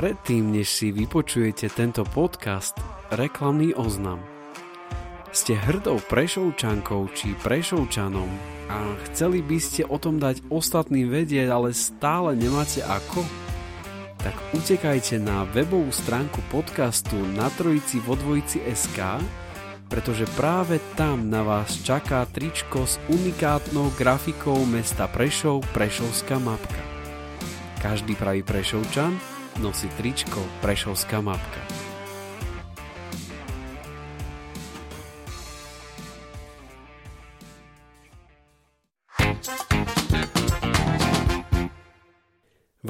Predtým, než si vypočujete tento podcast, reklamný oznam. Ste hrdou prešovčankou či prešovčanom a chceli by ste o tom dať ostatným vedieť, ale stále nemáte ako? Tak utekajte na webovú stránku podcastu na trojici vo dvojici SK, pretože práve tam na vás čaká tričko s unikátnou grafikou mesta Prešov Prešovská mapka. Každý pravý Prešovčan nosí tričko Prešovská mapka.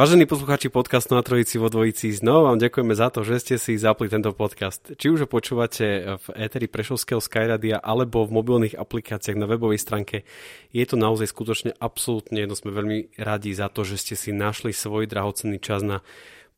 Vážení poslucháči podcastu na Trojici vo Dvojici, znova vám ďakujeme za to, že ste si zapli tento podcast. Či už ho počúvate v éteri Prešovského Skyradia alebo v mobilných aplikáciách na webovej stránke, je to naozaj skutočne absolútne jedno. Sme veľmi radi za to, že ste si našli svoj drahocenný čas na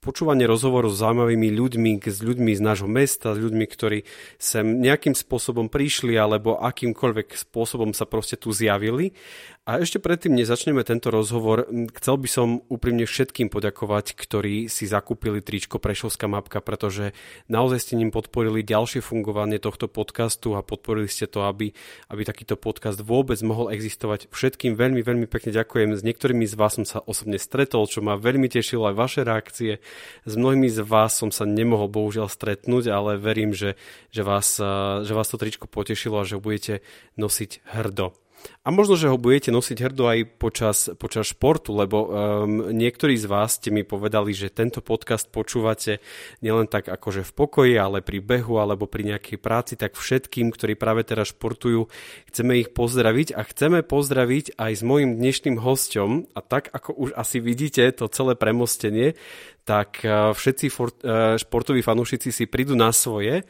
počúvanie rozhovoru s zaujímavými ľuďmi, s ľuďmi z nášho mesta, s ľuďmi, ktorí sem nejakým spôsobom prišli alebo akýmkoľvek spôsobom sa proste tu zjavili. A ešte predtým, než začneme tento rozhovor, chcel by som úprimne všetkým poďakovať, ktorí si zakúpili tričko Prešovská mapka, pretože naozaj ste ním podporili ďalšie fungovanie tohto podcastu a podporili ste to, aby, aby takýto podcast vôbec mohol existovať. Všetkým veľmi, veľmi pekne ďakujem. S niektorými z vás som sa osobne stretol, čo ma veľmi tešilo aj vaše reakcie. S mnohými z vás som sa nemohol bohužiaľ stretnúť, ale verím, že, že, vás, že vás to tričko potešilo a že budete nosiť hrdo. A možno, že ho budete nosiť hrdo aj počas, počas športu, lebo um, niektorí z vás ste mi povedali, že tento podcast počúvate nielen tak akože v pokoji, ale pri behu alebo pri nejakej práci, tak všetkým, ktorí práve teraz športujú, chceme ich pozdraviť a chceme pozdraviť aj s mojim dnešným hostom a tak ako už asi vidíte to celé premostenie, tak uh, všetci for, uh, športoví fanúšici si prídu na svoje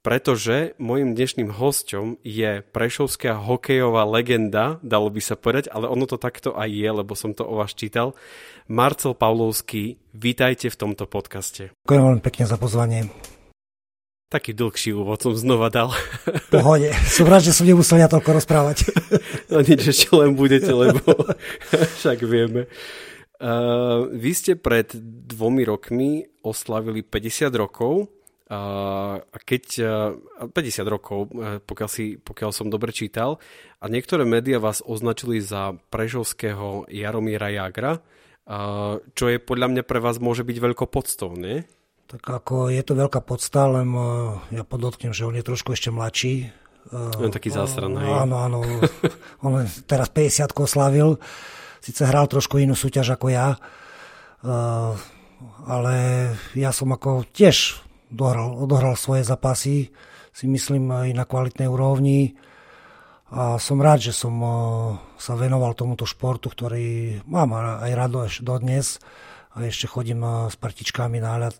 pretože môjim dnešným hostom je prešovská hokejová legenda, dalo by sa povedať, ale ono to takto aj je, lebo som to o vás čítal. Marcel Pavlovský, vítajte v tomto podcaste. Ďakujem veľmi pekne za pozvanie. Taký dlhší úvod som znova dal. Pohode. Som rád, že som nemusel ja toľko rozprávať. No nič, ešte len budete, lebo však vieme. Uh, vy ste pred dvomi rokmi oslavili 50 rokov a keď 50 rokov, e, pokiaľ, si, pokiaľ som dobre čítal, a niektoré médiá vás označili za prežovského Jaromíra Jagra, čo je podľa mňa pre vás môže byť veľkou podstou, nie? Tak ako je to veľká podsta, len e, ja podotknem, že on je trošku ešte mladší. On taký zásran, Áno, áno. On teraz 50 oslavil. Sice hral trošku inú súťaž ako ja, ale ja som ako tiež dohral, odohral svoje zapasy, si myslím aj na kvalitnej úrovni. A som rád, že som sa venoval tomuto športu, ktorý mám aj rado až dodnes. A ešte chodím s partičkami na ľad,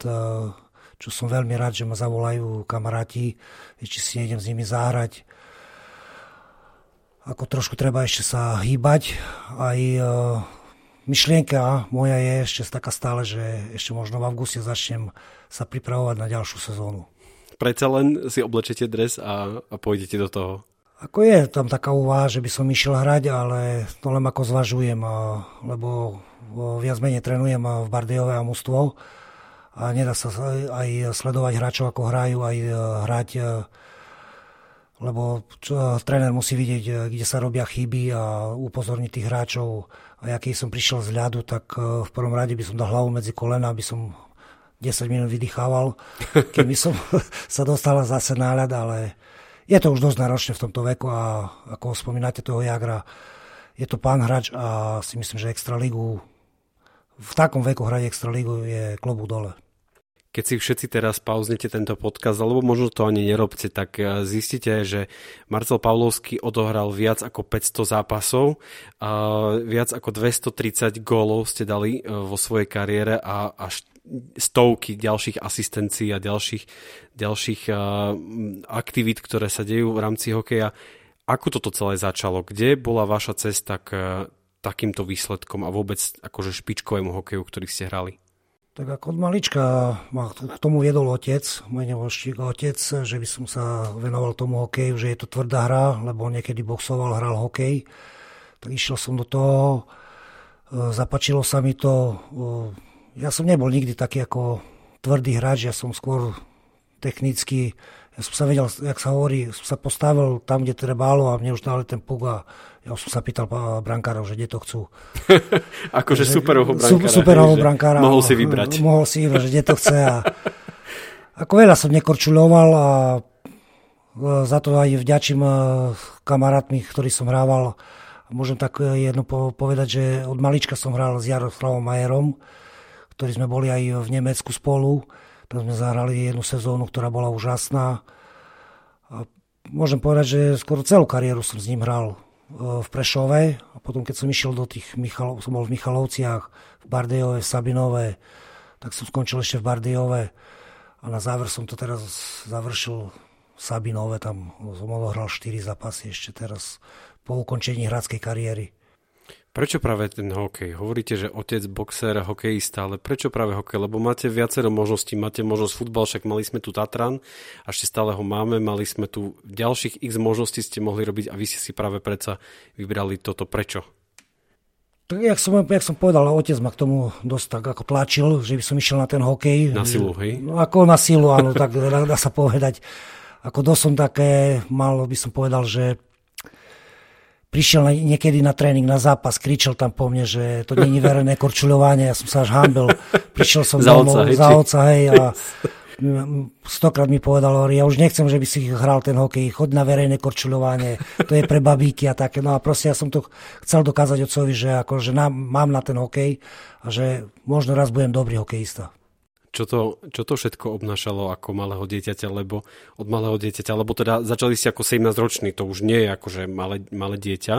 čo som veľmi rád, že ma zavolajú kamaráti, ešte si nejdem s nimi zahrať. Ako trošku treba ešte sa hýbať. Aj myšlienka moja je ešte taká stále, že ešte možno v auguste začnem sa pripravovať na ďalšiu sezónu. Prečo len si oblečete dres a, a pôjdete do toho? Ako je tam taká úvaha, že by som išiel hrať, ale to len ako zvažujem, lebo viac menej trénujem v Bardejove a mústvo a nedá sa aj sledovať hráčov, ako hrajú, aj e, hrať, e, lebo čo, tréner musí vidieť, e, kde sa robia chyby a upozorniť tých hráčov. A keď som prišiel z ľadu, tak v prvom rade by som dal hlavu medzi kolena, aby som 10 minút vydýchával, keby som sa dostal zase na ľad, ale je to už dosť náročné v tomto veku a ako spomínate toho Jagra, je to pán hráč a si myslím, že Extraligu v takom veku hrať Extraligu je klobu dole. Keď si všetci teraz pauznete tento podcast, alebo možno to ani nerobte, tak eh, zistíte, že Marcel Pavlovský odohral viac ako 500 zápasov, a viac ako 230 gólov ste dali eh, vo svojej kariére a až stovky ďalších asistencií a ďalších, ďalších eh, aktivít, ktoré sa dejú v rámci hokeja. Ako toto celé začalo? Kde bola vaša cesta k takýmto výsledkom a vôbec akože špičkovému hokeju, ktorý ste hrali? Tak ako od malička ma k tomu viedol otec, môj nevoštík otec, že by som sa venoval tomu hokeju, že je to tvrdá hra, lebo niekedy boxoval, hral hokej. Tak išiel som do toho, e, zapačilo sa mi to. E, ja som nebol nikdy taký ako tvrdý hráč, ja som skôr technicky, ja som sa vedel, jak sa hovorí, som sa postavil tam, kde trebalo a mne už dali ten puk a ja som sa pýtal brankárov, že kde to chcú. akože superovho brankára. Superovho brankára. Mohol si vybrať. Mohol si vybrať, že kde to chce. A, ako veľa som nekorčuloval a e, za to aj vďačím e, kamarátmi, ktorí som hrával. Môžem tak e, jedno povedať, že od malička som hral s Jaroslavom Majerom, ktorí sme boli aj v Nemecku spolu. Tam sme zahrali jednu sezónu, ktorá bola úžasná. A môžem povedať, že skoro celú kariéru som s ním hral v Prešove. A potom keď som išiel do tých Michalov, som bol v Michalovciach, v Bardejove, v Sabinove, tak som skončil ešte v Bardejove. A na záver som to teraz završil v Sabinove, tam som odohral 4 zápasy ešte teraz po ukončení hradskej kariéry. Prečo práve ten hokej? Hovoríte, že otec boxer, hokejista, ale prečo práve hokej? Lebo máte viacero možností. Máte možnosť futbal, však mali sme tu Tatran, a ešte stále ho máme. Mali sme tu ďalších x možností ste mohli robiť a vy ste si práve predsa vybrali toto. Prečo? Jak som, jak som povedal, otec ma k tomu dosť tak ako tlačil, že by som išiel na ten hokej. Na silu, hej? No ako na silu, áno, tak dá, dá sa povedať. Ako dosť som také, mal by som povedal, že prišiel niekedy na tréning, na zápas, kričal tam po mne, že to je verejné korčuľovanie, ja som sa až hambil. Prišiel som za domov, oca, za oca, hej, a stokrát mi povedal, ja už nechcem, že by si hral ten hokej, chod na verejné korčuľovanie, to je pre babíky a také. No a proste ja som to chcel dokázať otcovi, že, ako, že nám, mám na ten hokej a že možno raz budem dobrý hokejista čo to, čo to všetko obnášalo ako malého dieťaťa, lebo od malého dieťaťa, lebo teda začali ste ako 17 ročný, to už nie je akože malé, malé dieťa.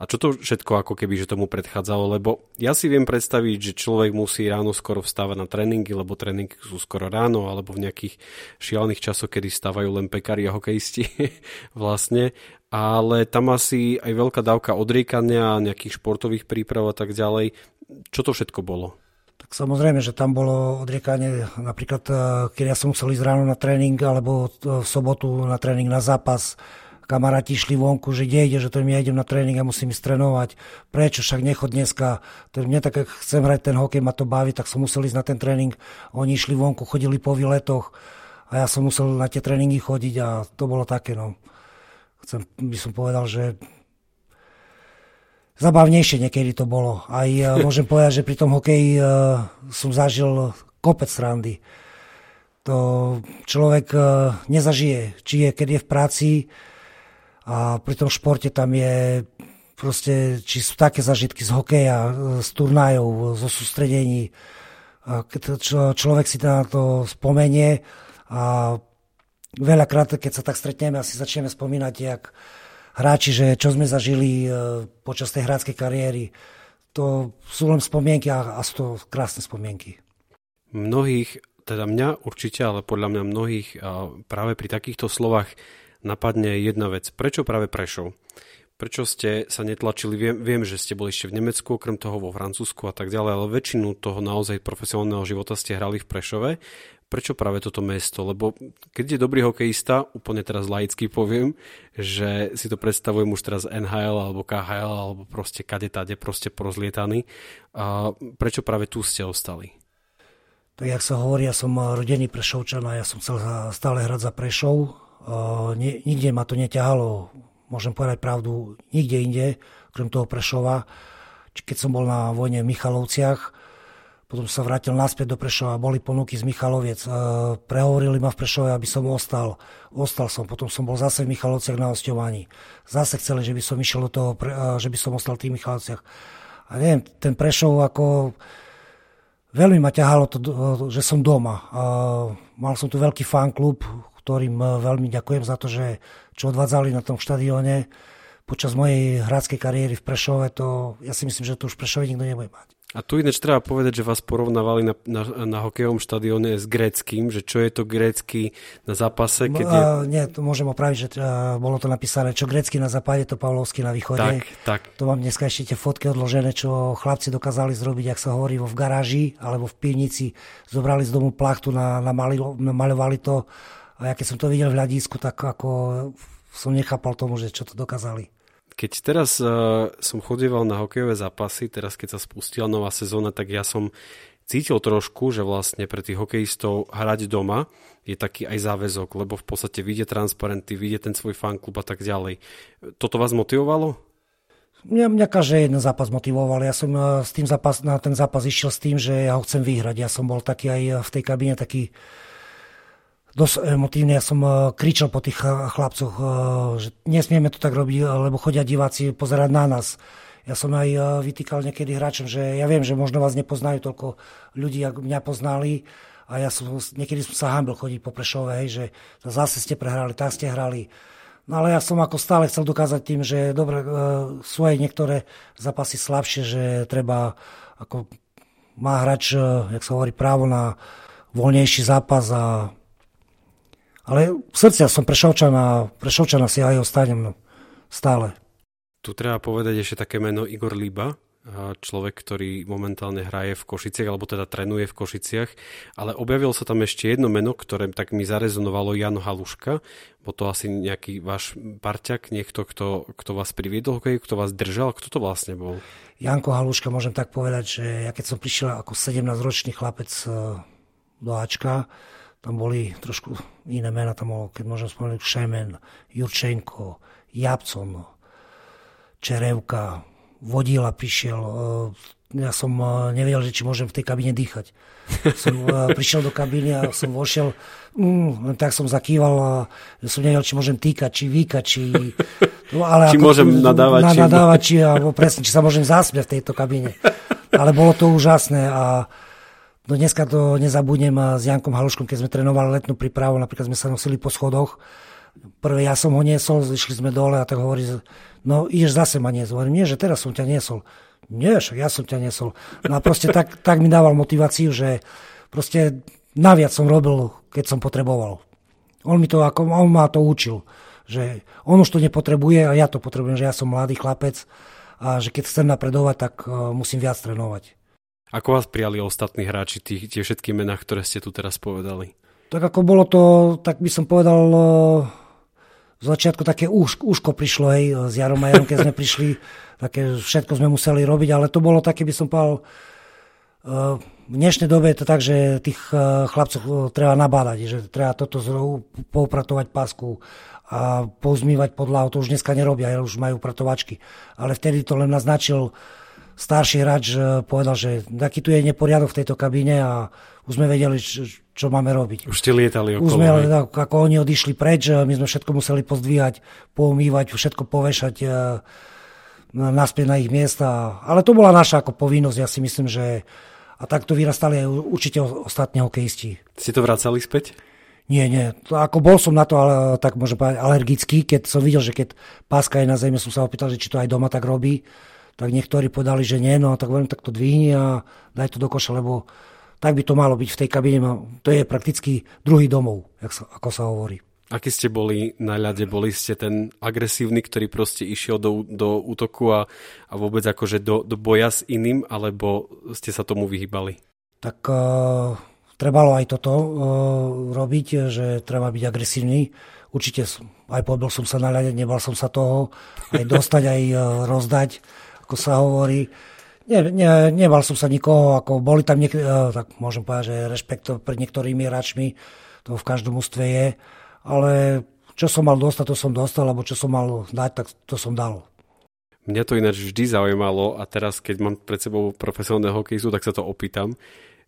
A čo to všetko ako keby, že tomu predchádzalo, lebo ja si viem predstaviť, že človek musí ráno skoro vstávať na tréningy, lebo tréningy sú skoro ráno, alebo v nejakých šialených časoch, kedy stávajú len pekári a hokejisti vlastne ale tam asi aj veľká dávka odriekania, nejakých športových príprav a tak ďalej. Čo to všetko bolo? Tak samozrejme, že tam bolo odriekanie, napríklad e, keď ja som musel ísť ráno na tréning, alebo v sobotu na tréning na zápas, kamaráti išli vonku, že kde ide, že to ja idem na tréning a musím ísť trénovať. Prečo však nechod dneska? To mne tak, ak chcem hrať ten hokej, ma to baví, tak som musel ísť na ten tréning. Oni išli vonku, chodili po výletoch a ja som musel na tie tréningy chodiť a to bolo také, no. Chcem, by som povedal, že zabavnejšie niekedy to bolo. Aj uh, môžem povedať, že pri tom hokeji uh, som zažil kopec randy. To človek uh, nezažije, či je, keď je v práci a pri tom športe tam je proste, či sú také zažitky z hokeja, z turnajov, zo sústredení. Keď človek si na to spomenie a veľakrát, keď sa tak stretneme, asi začneme spomínať, jak hráči, že čo sme zažili e, počas tej hráckej kariéry. To sú len spomienky a, a sú to krásne spomienky. Mnohých, teda mňa určite, ale podľa mňa mnohých práve pri takýchto slovách napadne jedna vec. Prečo práve Prešov? Prečo ste sa netlačili? Viem, viem, že ste boli ešte v Nemecku, okrem toho vo Francúzsku a tak ďalej, ale väčšinu toho naozaj profesionálneho života ste hrali v Prešove. Prečo práve toto mesto? Lebo keď je dobrý hokejista, úplne teraz laicky poviem, že si to predstavujem už teraz NHL alebo KHL alebo proste kade tade, proste porozlietaný. A prečo práve tu ste ostali? Tak jak sa hovorí, ja som rodený Prešovčan a ja som chcel stále hrať za Prešov. nikde ma to neťahalo, môžem povedať pravdu, nikde inde, okrem toho Prešova. Keď som bol na vojne v Michalovciach, potom sa vrátil naspäť do Prešova, boli ponuky z Michaloviec, e, prehovorili ma v Prešove, aby som ostal. Ostal som, potom som bol zase v Michalovciach na hostovaní. Zase chceli, že by som išiel do toho, e, že by som ostal v tých Michalovciach. A neviem, ten Prešov ako veľmi ma ťahalo to, že som doma. Mal som tu veľký fanklub, ktorým veľmi ďakujem za to, že čo odvádzali na tom štadióne počas mojej hráckej kariéry v Prešove, to ja si myslím, že to už v Prešove nikto nebude mať. A tu ináč treba povedať, že vás porovnávali na, na, na hokejovom štadióne s gréckým, že čo je to grécky na zápase? Keď je... uh, nie, to môžem opraviť, že uh, bolo to napísané, čo grécky na západe, to Pavlovský na východe. Tak, tak. To mám dneska ešte tie fotky odložené, čo chlapci dokázali zrobiť, ak sa hovorí, vo v garáži alebo v pivnici. Zobrali z domu plachtu, na, malovali to. A ja keď som to videl v hľadisku, tak ako som nechápal tomu, že čo to dokázali. Keď teraz uh, som chodieval na hokejové zápasy, teraz keď sa spustila nová sezóna, tak ja som cítil trošku, že vlastne pre tých hokejistov hrať doma je taký aj záväzok, lebo v podstate vidie transparenty, vidie ten svoj fanklub a tak ďalej. Toto vás motivovalo? Mňa, mňa každý jeden zápas motivoval. Ja som uh, s tým zápas, na ten zápas išiel s tým, že ja ho chcem vyhrať. Ja som bol taký aj v tej kabíne taký dosť emotívne. Ja som uh, kričal po tých uh, chlapcoch, uh, že nesmieme to tak robiť, lebo chodia diváci pozerať na nás. Ja som aj vytýkal niekedy hráčom, že ja viem, že možno vás nepoznajú toľko ľudí, ako mňa poznali, a ja som, niekedy som sa hambil chodiť po Prešove, hej, že zase ste prehrali, tak ste hrali. No ale ja som ako stále chcel dokázať tým, že dobre, sú aj niektoré zápasy slabšie, že treba, ako má hráč, jak sa hovorí, právo na voľnejší zápas a ale v srdci ja som Prešovčana, Prešovčana si aj ostanem stále. Tu treba povedať ešte také meno Igor Liba, človek, ktorý momentálne hraje v Košiciach, alebo teda trénuje v Košiciach, ale objavilo sa tam ešte jedno meno, ktoré tak mi zarezonovalo, Jan Haluška. Bol to asi nejaký váš parťak, niekto, kto, kto vás priviedol kto vás držal, kto to vlastne bol? Janko Haluška, môžem tak povedať, že ja keď som prišiel ako 17-ročný chlapec e, do Ačka, tam boli trošku iné mená, tam bol, keď môžem spomenúť, Šemen, Jurčenko, Jabcon, Čerevka, Vodila prišiel. E, ja som e, nevedel, že či môžem v tej kabine dýchať. Som e, prišiel do kabíny a som vošiel, mm, tak som zakýval a som nevedel, či môžem týkať, či výkať, či... No, ale či ako, môžem nadávať, na, či... nadávať, či, alebo presne, či sa môžem zasmiať v tejto kabíne. Ale bolo to úžasné a No dneska to nezabudnem s Jankom Haluškom, keď sme trénovali letnú prípravu, napríklad sme sa nosili po schodoch. Prvé ja som ho niesol, zišli sme dole a tak hovorí, no ideš zase ma niesol. Hovorím, nie, že teraz som ťa niesol. Nie, však ja som ťa niesol. No a proste tak, tak mi dával motiváciu, že proste naviac som robil, keď som potreboval. On mi to, ako, on ma to učil, že on už to nepotrebuje a ja to potrebujem, že ja som mladý chlapec a že keď chcem napredovať, tak uh, musím viac trénovať. Ako vás prijali ostatní hráči, tých, tie všetky mená, ktoré ste tu teraz povedali? Tak ako bolo to, tak by som povedal, e, v začiatku také úško, úško prišlo aj s Jarom a Jarom, keď sme prišli, také všetko sme museli robiť, ale to bolo také, by som povedal, e, v dnešnej dobe je to tak, že tých e, chlapcov treba nabádať, že treba toto poupratovať pásku a pozmývať podľa to už dneska nerobia, už majú pratovačky. Ale vtedy to len naznačil starší hráč e, povedal, že taký tu je neporiadok v tejto kabíne a už sme vedeli, čo, čo máme robiť. Už ste lietali okolo. Už sme, tak, ako oni odišli preč, e, my sme všetko museli pozdvíhať, poumývať, všetko povešať e, naspäť na ich miesta. Ale to bola naša ako povinnosť, ja si myslím, že a takto vyrastali aj určite ostatní hokejisti. Ste to vracali späť? Nie, nie. To, ako bol som na to, ale tak môžem povedať, alergický, keď som videl, že keď páska je na zemi, som sa opýtal, že či to aj doma tak robí tak niektorí povedali, že nie, no tak hovorím, tak to dvihni a daj to do koša, lebo tak by to malo byť v tej kabine. To je prakticky druhý domov, sa, ako sa hovorí. Aký ste boli na ľade? Boli ste ten agresívny, ktorý proste išiel do, do útoku a, a vôbec akože do, do boja s iným, alebo ste sa tomu vyhýbali? Tak uh, trebalo aj toto uh, robiť, že treba byť agresívny. Určite aj pobil som sa na ľade, nebal som sa toho, aj dostať, aj uh, rozdať ako sa hovorí. Nie, nie, nemal som sa nikoho, ako boli tam niektorí, eh, tak môžem povedať, že rešpekt pred niektorými hráčmi, to v každom ústve je, ale čo som mal dostať, to som dostal, alebo čo som mal dať, tak to som dal. Mňa to ináč vždy zaujímalo a teraz, keď mám pred sebou profesionálneho hokejistu, tak sa to opýtam.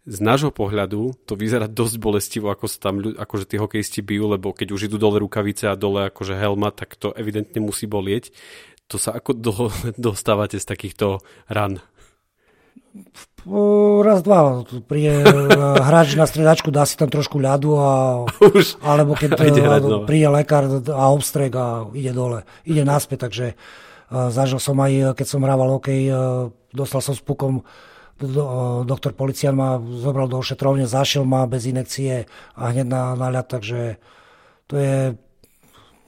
Z nášho pohľadu to vyzerá dosť bolestivo, ako sa tam akože tí hokejisti bijú, lebo keď už idú dole rukavice a dole akože helma, tak to evidentne musí bolieť to sa ako do, dostávate z takýchto ran? Raz, dva. Príde hráč na stredačku, dá si tam trošku ľadu a, Už. alebo keď príde lekár a obstrek a ide dole, ide naspäť, takže uh, zažil som aj, keď som hrával hokej, dostal som s pukom do, doktor policián ma zobral do ošetrovne, zašiel ma bez inekcie a hneď na, na ľad, takže to je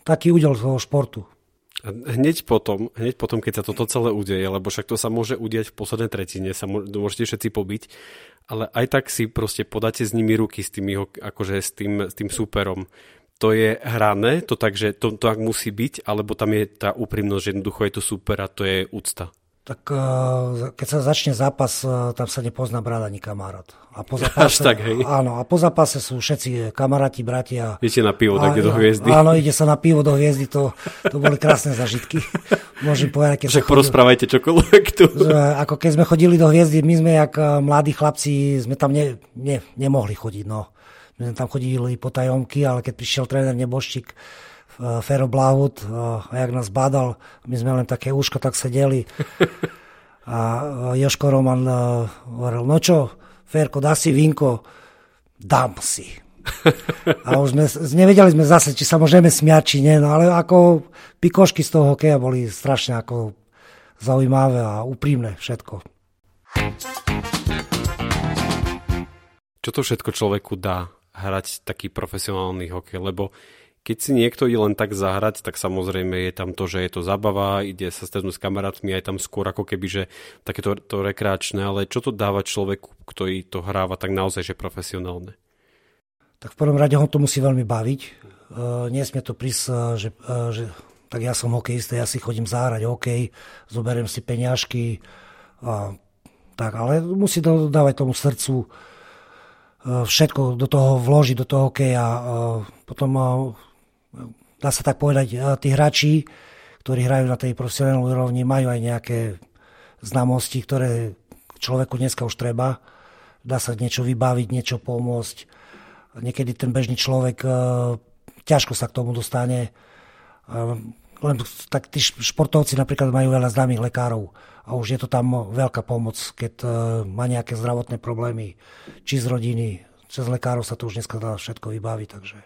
taký údel toho športu. Hneď potom, hneď potom, keď sa toto celé udeje, lebo však to sa môže udiať v poslednej tretine, sa môžete všetci pobiť, ale aj tak si proste podáte s nimi ruky, s tým, akože s tým, s tým superom. To je hrané, to tak, že to, to ak musí byť, alebo tam je tá úprimnosť, že jednoducho je to super a to je úcta tak eh, keď sa začne zápas, eh, tam sa nepozná brat ani kamarát. A po zápase, tak, hej. Áno, a po zápase sú všetci kamaráti, bratia. Idete na pivo také do hviezdy. Áno, ide sa na pivo do hviezdy, to, to boli krásne zažitky. Môžem povedať, keď Však porozprávajte čokoľvek tu. Ako keď sme chodili do hviezdy, my sme, jak mladí chlapci, sme tam ne, ne, nemohli chodiť, no. My sme tam chodili po tajomky, ale keď prišiel tréner Neboščík, Eh, Fero Blahut eh, a jak nás badal, my sme len také úško tak sedeli. A eh, Joško Roman hovoril, no čo, Ferko, dá si vinko? Dám si. A už sme, nevedeli sme zase, či sa môžeme smiať, či nie, no ale ako pikošky z toho hokeja boli strašne ako zaujímavé a úprimné všetko. Čo to všetko človeku dá hrať taký profesionálny hokej? Lebo keď si niekto ide len tak zahrať, tak samozrejme je tam to, že je to zabava, ide sa stretnúť s kamarátmi, aj tam skôr ako keby, že takéto to rekreačné, ale čo to dáva človeku, ktorý to hráva tak naozaj, že profesionálne? Tak v prvom rade ho to musí veľmi baviť. Uh, nesmie to prísť, uh, že, uh, že tak ja som hokejista, ja si chodím zahrať hokej, zoberiem si peňažky, uh, tak, ale musí to dávať tomu srdcu, všetko do toho vložiť, do toho hokeja, potom dá sa tak povedať, tí hráči, ktorí hrajú na tej profesionálnej úrovni, majú aj nejaké znamosti, ktoré človeku dneska už treba. Dá sa niečo vybaviť, niečo pomôcť. Niekedy ten bežný človek e, ťažko sa k tomu dostane. E, len tak tí športovci napríklad majú veľa známych lekárov a už je to tam veľká pomoc, keď e, má nejaké zdravotné problémy, či z rodiny, cez lekárov sa to už dneska dá všetko vybaviť, takže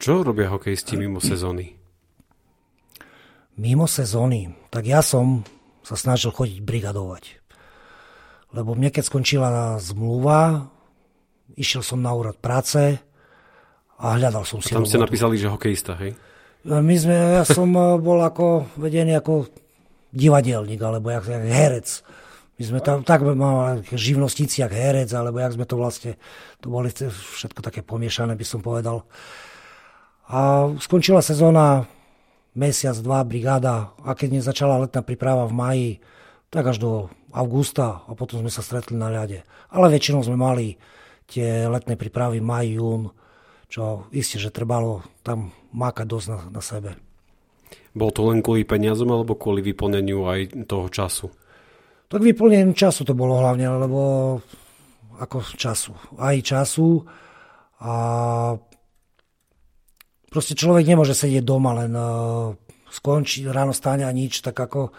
čo robia hokejisti mimo sezóny? Mimo sezóny? Tak ja som sa snažil chodiť brigadovať. Lebo mne keď skončila zmluva, išiel som na úrad práce a hľadal som si A tam ste napísali, že hokejista, hej? My sme, ja som eh, bol ako vedený ako divadelník, alebo jak, jak herec. My sme tam tak mali živnostníci, jak herec, alebo jak sme to vlastne, to boli všetko také pomiešané, by som povedal. A skončila sezóna, mesiac, dva, brigáda a keď nezačala letná príprava v maji, tak až do augusta a potom sme sa stretli na ľade. Ale väčšinou sme mali tie letné prípravy maj, jún, čo isté, že trebalo tam mákať dosť na, na sebe. Bol to len kvôli peniazom alebo kvôli vyplneniu aj toho času? Tak vyplneniu času to bolo hlavne, lebo ako času. Aj času a proste človek nemôže sedieť doma, len uh, skončí, ráno stáne a nič, tak ako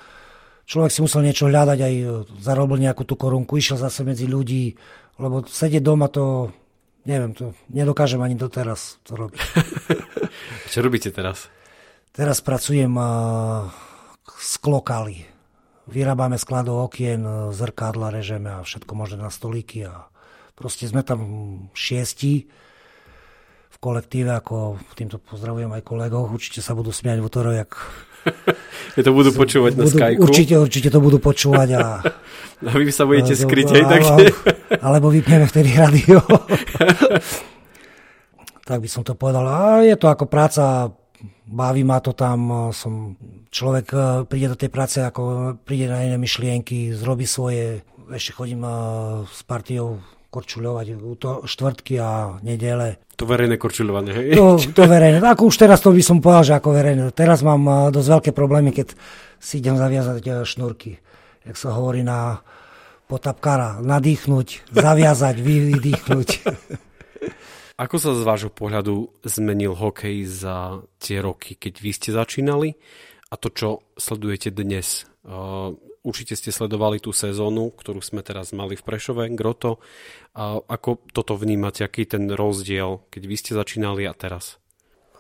človek si musel niečo hľadať, aj e, zarobil nejakú tú korunku, išiel zase medzi ľudí, lebo sedieť doma to, neviem, to nedokážem ani doteraz to robiť. Čo robíte teraz? Teraz pracujem uh, s klokály. Vyrábame skladov okien, zrkadla režeme a všetko možné na stolíky a proste sme tam šiesti kolektíve, ako týmto pozdravujem aj kolegov, určite sa budú smiať v útorok, jak Je to budú počúvať budú, na Skype. Určite, určite to budú počúvať. A, a vy sa budete skryť aj takže. Alebo vypneme vtedy radio. tak by som to povedal. A je to ako práca, baví ma to tam, som, človek e, príde do tej práce, ako príde na iné myšlienky, zrobí svoje, ešte chodím e, s partiou korčuľovať to štvrtky a nedele. To verejné korčuľovanie, hej? To, to verejné. Ako už teraz to by som povedal, že ako verejné. Teraz mám eh, dosť veľké problémy, keď si idem zaviazať eh, šnúrky. Jak sa hovorí na potapkára. Nadýchnuť, zaviazať, vydýchnuť. Ako sa z vášho pohľadu zmenil hokej za tie roky, keď vy ste začínali a to, čo sledujete dnes? Určite ste sledovali tú sezónu, ktorú sme teraz mali v Prešove, Groto. A ako toto vnímate, aký ten rozdiel, keď vy ste začínali a teraz?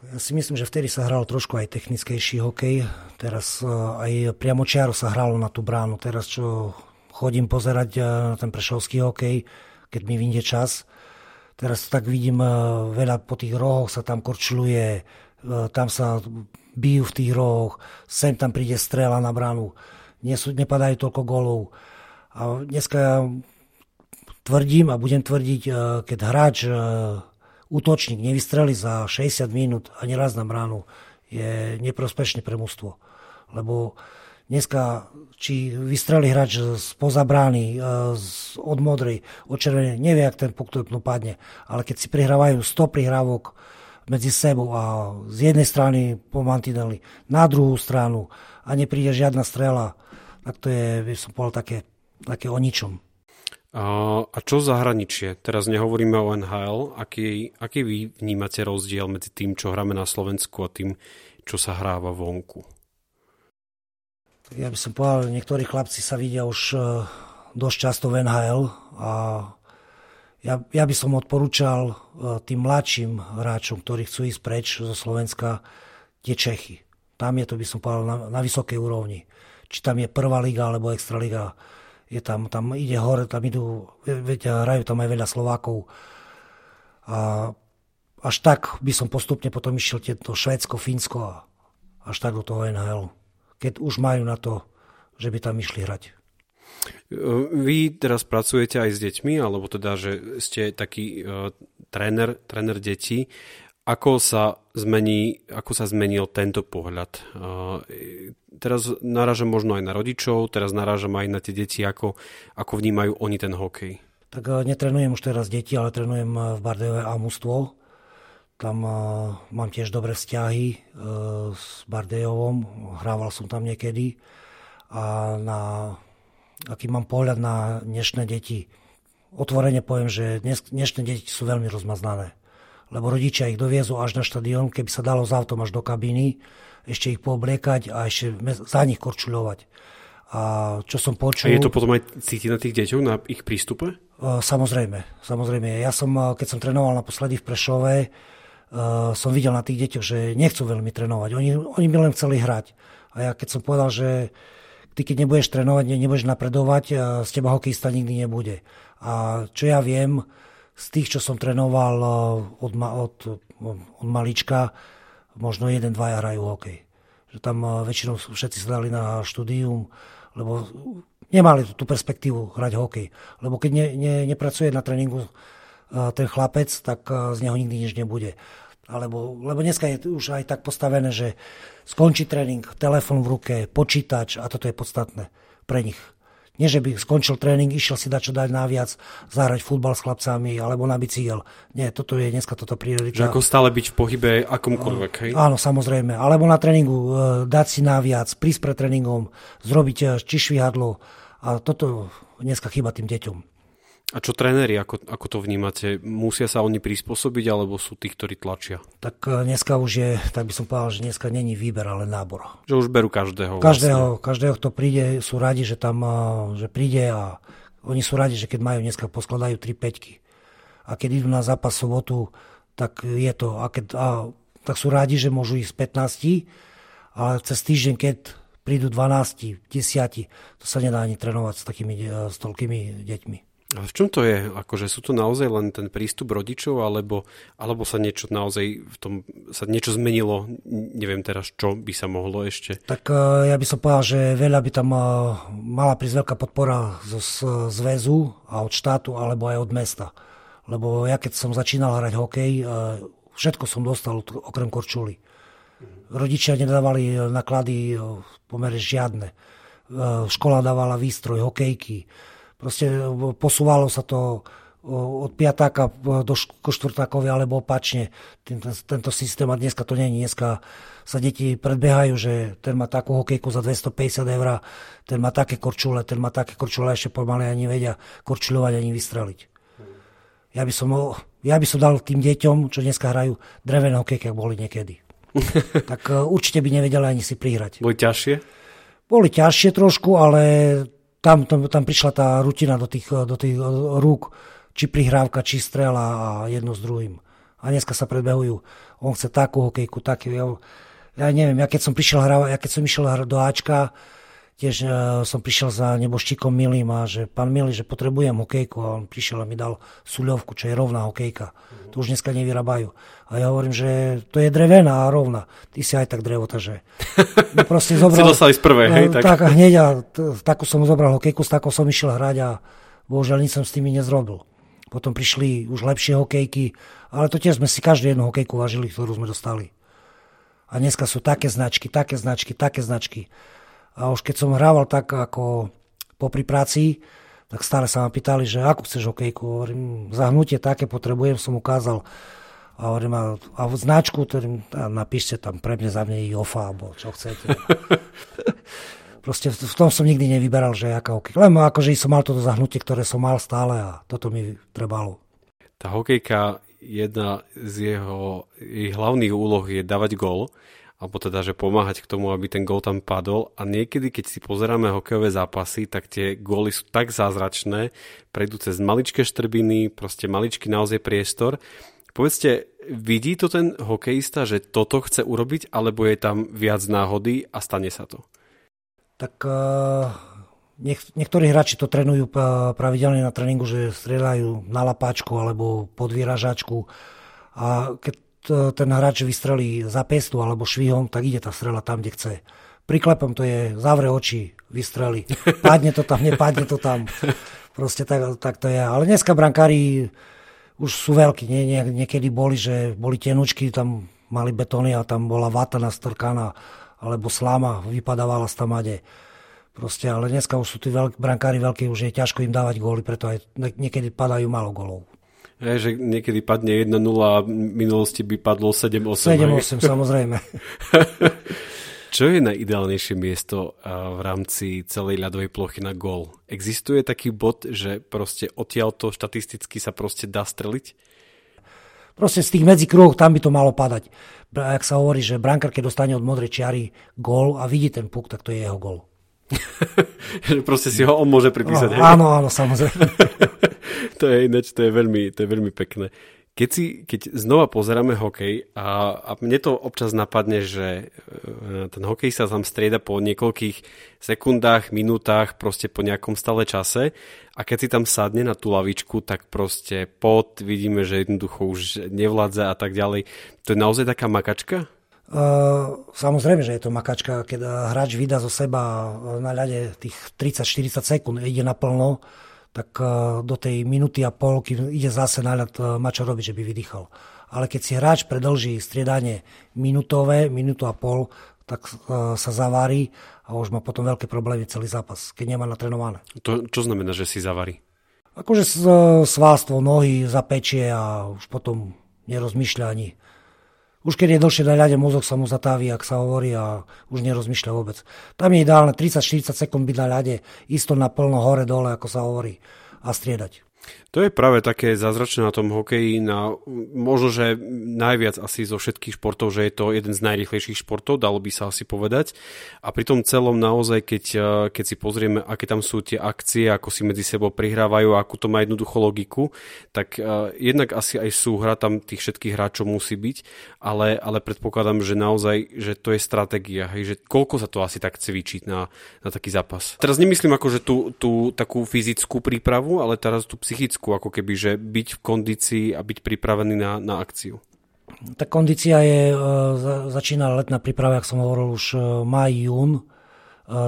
Ja si myslím, že vtedy sa hral trošku aj technickejší hokej. Teraz e, aj priamočiaro sa hralo na tú bránu. Teraz, čo chodím pozerať na ten prešovský hokej, keď mi vyjde čas, teraz tak vidím veľa po tých rohoch sa tam korčuluje, tam sa bijú v tých rohoch, sem tam príde strela na bránu, Nesú, nepadajú toľko golov. A dneska tvrdím a budem tvrdiť, e, keď hráč, e, útočník nevystrelí za 60 minút ani raz na bránu, je neprospešný pre mústvo. Lebo dneska, či vystrelí hráč spoza brány, e, od modrej, od červenej, nevie, ak ten puk padne. Ale keď si prihrávajú 100 prihrávok medzi sebou a z jednej strany po mantineli, na druhú stranu a nepríde žiadna strela, tak to je, by som povedal, také, také o ničom. A, a čo zahraničie? Teraz nehovoríme o NHL. Aký, aký vy vnímate rozdiel medzi tým, čo hráme na Slovensku a tým, čo sa hráva vonku? Ja by som povedal, niektorí chlapci sa vidia už e, dosť často v NHL a ja, ja by som odporúčal e, tým mladším hráčom, ktorí chcú ísť preč zo Slovenska, tie Čechy. Tam je to, by som povedal, na, na vysokej úrovni. Či tam je prvá liga alebo extra liga. Je tam, tam ide hore, tam idú, veď hrajú tam aj veľa Slovákov. A až tak by som postupne potom išiel to Švédsko, Fínsko a až tak do toho NHL. Keď už majú na to, že by tam išli hrať. Vy teraz pracujete aj s deťmi, alebo teda, že ste taký uh, tréner, tréner detí. Ako sa, zmení, ako sa zmenil tento pohľad? Uh, teraz narážam možno aj na rodičov, teraz narážam aj na tie deti, ako, ako vnímajú oni ten hokej. Tak uh, netrenujem už teraz deti, ale trenujem v Bardejove a mústvo. Tam uh, mám tiež dobré vzťahy s Bardejovom, hrával som tam niekedy a na aký mám pohľad na dnešné deti. Otvorene poviem, že dnes, dnešné deti sú veľmi rozmaznané. Lebo rodičia ich doviezú až na štadión, keby sa dalo z autom až do kabíny, ešte ich poobliekať a ešte za nich korčuľovať. A čo som počul... A je to potom aj cítiť na tých deťoch, na ich prístupe? Samozrejme, samozrejme. Ja som, keď som trénoval naposledy v Prešove, som videl na tých deťoch, že nechcú veľmi trénovať. Oni, oni by len chceli hrať. A ja keď som povedal, že ty keď nebudeš trénovať, nebudeš napredovať, z teba hokejista nikdy nebude. A čo ja viem, z tých, čo som trénoval e, od, od, od malička, možno jeden, dvaja hrajú hokej. Že tam e, väčšinou všetci sa dali na štúdium, lebo nemali tú perspektívu hrať hokej. Lebo keď ne, ne, nepracuje na tréningu e, ten chlapec, tak z neho nikdy nič nebude. Alebo, lebo dneska je už aj tak postavené, že skončí tréning, telefon v ruke, počítač a toto je podstatné pre nich. Nie, že by skončil tréning, išiel si dať čo dať naviac, zahrať futbal s chlapcami alebo na bicykel. Nie, toto je dneska toto priorita. Že ako stále byť v pohybe akomkoľvek, hej? Áno, samozrejme. Alebo na tréningu e, dať si naviac, prísť pred tréningom, zrobiť e, či švihadlo. A toto dneska chyba tým deťom. A čo tréneri, ako, ako to vnímate? Musia sa oni prispôsobiť, alebo sú tí, ktorí tlačia? Tak e, dneska už je, tak by som povedal, že dneska není výber, ale nábor. Že už berú každého. Každého, vlastne. každého, kto príde, sú radi, že tam e, že príde a oni sú radi, že keď majú dneska, poskladajú 3 peťky. A keď idú na zápas sobotu, tak je to, a keď, a, tak sú radi, že môžu ísť 15, ale cez týždeň, keď prídu 12, 10, to sa nedá ani trénovať s takými, e, s toľkými deťmi. Ale v čom to je? Akože sú to naozaj len ten prístup rodičov, alebo, alebo sa niečo naozaj v tom, sa niečo zmenilo? Neviem teraz, čo by sa mohlo ešte. Tak uh, ja by som povedal, že veľa by tam uh, mala prísť veľká podpora zo zväzu a od štátu, alebo aj od mesta. Lebo ja keď som začínal hrať hokej, uh, všetko som dostal okrem korčuly. Rodičia nedávali naklady pomere žiadne. Škola dávala výstroj, hokejky Proste e, posúvalo sa to od piatáka do štvrtákovi alebo opačne tento systém a dneska to není. Dneska sa deti predbiehajú, že ten má takú hokejku za 250 eur, ten má také korčule, ten má také korčule, ešte pomaly ani vedia korčulovať ani vystreliť. Ja by, som, ja by som dal tým deťom, čo dneska hrajú, drevené hokejky, ak boli niekedy. tak e, určite by nevedeli ani si prihrať. Boli ťažšie? Boli ťažšie trošku, ale tam, tam, tam prišla tá rutina do tých, do tých rúk, či prihrávka, či strela a jedno s druhým. A dneska sa predbehujú. On chce takú hokejku, taký. Ja, ja neviem, ja keď som prišiel hrávať, ja keď som išiel do Ačka, tiež uh, som prišiel za neboštíkom Milým a že pán Milý, že potrebujem hokejku a on prišiel a mi dal suľovku, čo je rovná hokejka. To už dneska nevyrábajú. A ja hovorím, že to je drevená a rovná. Ty si aj tak drevo, takže... proste zobral, si dostali z prvej, hej? Tak, tak hneď a t- takú som zobral hokejku, s takou som išiel hrať a bohužiaľ nič som s tými nezrobil. Potom prišli už lepšie hokejky, ale to tiež sme si každú jednu hokejku vážili, ktorú sme dostali. A dneska sú také značky, také značky, také značky. A už keď som hrával tak ako popri práci, tak stále sa ma pýtali, že ako chceš hokejku. Hovorím, zahnutie také potrebujem, som ukázal. A hovorím, a, a v značku, ktorým, napíšte tam pre mňa za mňa i OFA, alebo čo chcete. Proste v tom som nikdy nevyberal, že aká hokejka. Len akože som mal toto zahnutie, ktoré som mal stále a toto mi trebalo. Tá hokejka, jedna z jeho jej hlavných úloh je dávať gól alebo teda, že pomáhať k tomu, aby ten gól tam padol. A niekedy, keď si pozeráme hokejové zápasy, tak tie góly sú tak zázračné, prejdú cez maličké štrbiny, proste maličký naozaj priestor. Povedzte, vidí to ten hokejista, že toto chce urobiť, alebo je tam viac náhody a stane sa to? Tak uh, niek- niektorí hráči to trénujú pravidelne na tréningu, že strieľajú na lapáčku alebo pod vyražačku. A keď ten hráč vystrelí za pestu alebo švihom, tak ide tá strela tam, kde chce. Priklepom to je, zavre oči, vystreli. Padne to tam, nepadne to tam. Proste tak, tak to je. Ale dneska brankári už sú veľkí. Nie, nie, niekedy boli, že boli tenučky, tam mali betóny a tam bola vata nastrkaná alebo slama vypadávala z tamade. Proste, ale dneska už sú tí veľk, brankári veľkí, už je ťažko im dávať góly, preto aj niekedy padajú malo golov. Je, že niekedy padne 1-0 a v minulosti by padlo 7-8. 7-8, samozrejme. Čo je najideálnejšie miesto v rámci celej ľadovej plochy na gól? Existuje taký bod, že proste odtiaľto štatisticky sa proste dá streliť? Proste z tých medzikruhov tam by to malo padať. Ak sa hovorí, že brankár, keď dostane od modrej čiary gól a vidí ten puk, tak to je jeho gól. proste si ho on môže pripísať. No, áno, áno, samozrejme. to je ináč, to je veľmi, to je veľmi pekné. Keď, si, keď znova pozeráme hokej a, a mne to občas napadne, že e, ten hokej sa tam strieda po niekoľkých sekundách, minútach, proste po nejakom stále čase a keď si tam sadne na tú lavičku, tak proste pod, vidíme, že jednoducho už nevládza a tak ďalej. To je naozaj taká makačka? Uh, samozrejme, že je to makačka, keď hráč vydá zo seba na ľade tých 30-40 sekúnd, ide naplno, tak eh, do tej minúty a pol, kým ide zase náľad, eh, má čo robiť, že by vydýchal. Ale keď si hráč predlží striedanie minútové, minútu a pol, tak eh, sa zavári a už má potom veľké problémy celý zápas, keď nemá natrenované. To, čo znamená, že si zavarí? Akože svalstvo, nohy zapečie a už potom nerozmýšľa ani už keď je dlhšie na ľade, mozog sa mu zatávi, ak sa hovorí a už nerozmýšľa vôbec. Tam je ideálne 30-40 sekúnd byť na ľade, isto na plno hore dole, ako sa hovorí, a striedať. To je práve také zázračné na tom hokeji, na, možno, že najviac asi zo všetkých športov, že je to jeden z najrychlejších športov, dalo by sa asi povedať. A pri tom celom naozaj, keď, eh, keď si pozrieme, aké tam sú tie akcie, ako si medzi sebou prihrávajú, akú to má jednoducho logiku, tak uh, jednak asi aj súhra tam tých všetkých hráčov musí byť, ale, ale predpokladám, že naozaj, že to je stratégia, hej, že koľko sa to asi tak cvičiť na, na taký zápas. Teraz nemyslím ako, že tú, tú takú fyzickú prípravu, ale teraz tú psychickú psychickú, ako keby, že byť v kondícii a byť pripravený na, na akciu? Tak kondícia je, e, začína letná príprava, ako som hovoril, už e, maj, jún. E,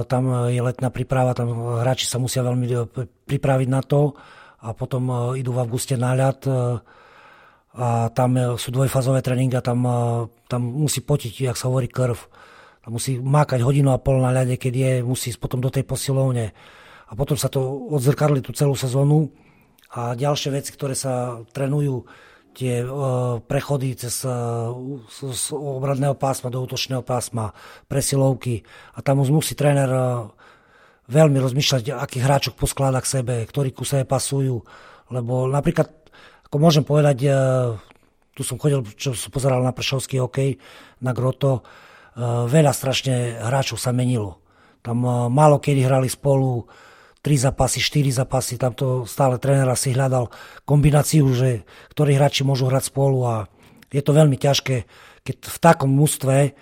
tam je letná príprava, tam hráči sa musia veľmi pripraviť na to a potom idú v auguste na ľad a tam sú dvojfázové tréningy a tam, tam musí potiť, jak sa hovorí, krv. Tam musí mákať hodinu a pol na ľade, keď je, musí ísť potom do tej posilovne. A potom sa to odzrkadli tú celú sezónu a ďalšie veci, ktoré sa trénujú, tie uh, prechody cez uh, z obradného pásma do útočného pásma, presilovky. A tam už musí tréner uh, veľmi rozmýšľať, akých hráčok poskláda k sebe, ktorí ku sebe pasujú. Lebo napríklad, ako môžem povedať, tu som chodil, čo som pozeral na pršovský hokej, na Groto, veľa strašne hráčov sa menilo Tam málo kedy hrali spolu 3 zápasy, 4 zápasy, tam to stále trénera si hľadal kombináciu, že ktorí hráči môžu hrať spolu a je to veľmi ťažké, keď v takom mústve,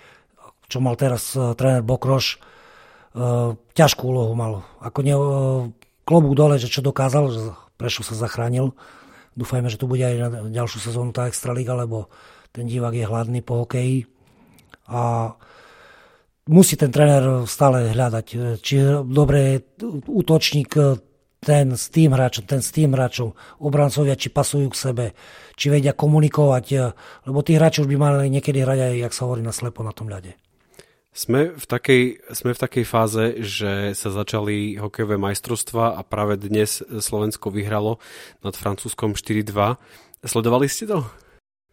čo mal teraz uh, tréner Bokroš, uh, ťažkú úlohu mal. Ako ne, uh, klobúk dole, že čo dokázal, že Prešov sa zachránil. Dúfajme, že tu bude aj na ďalšiu sezónu tá Extraliga, lebo ten divák je hladný po hokeji. A musí ten tréner stále hľadať, e, či dobre útočník e, ten s tým hráčom, ten s tým hráčom, obrancovia, či pasujú k sebe, či vedia komunikovať, e, lebo tí hráči už by mali niekedy hrať aj, jak sa hovorí, na slepo na tom ľade. Sme v, takej, sme v takej fáze, že sa začali hokejové majstrovstva a práve dnes Slovensko vyhralo nad Francúzskom 4-2. Sledovali ste to?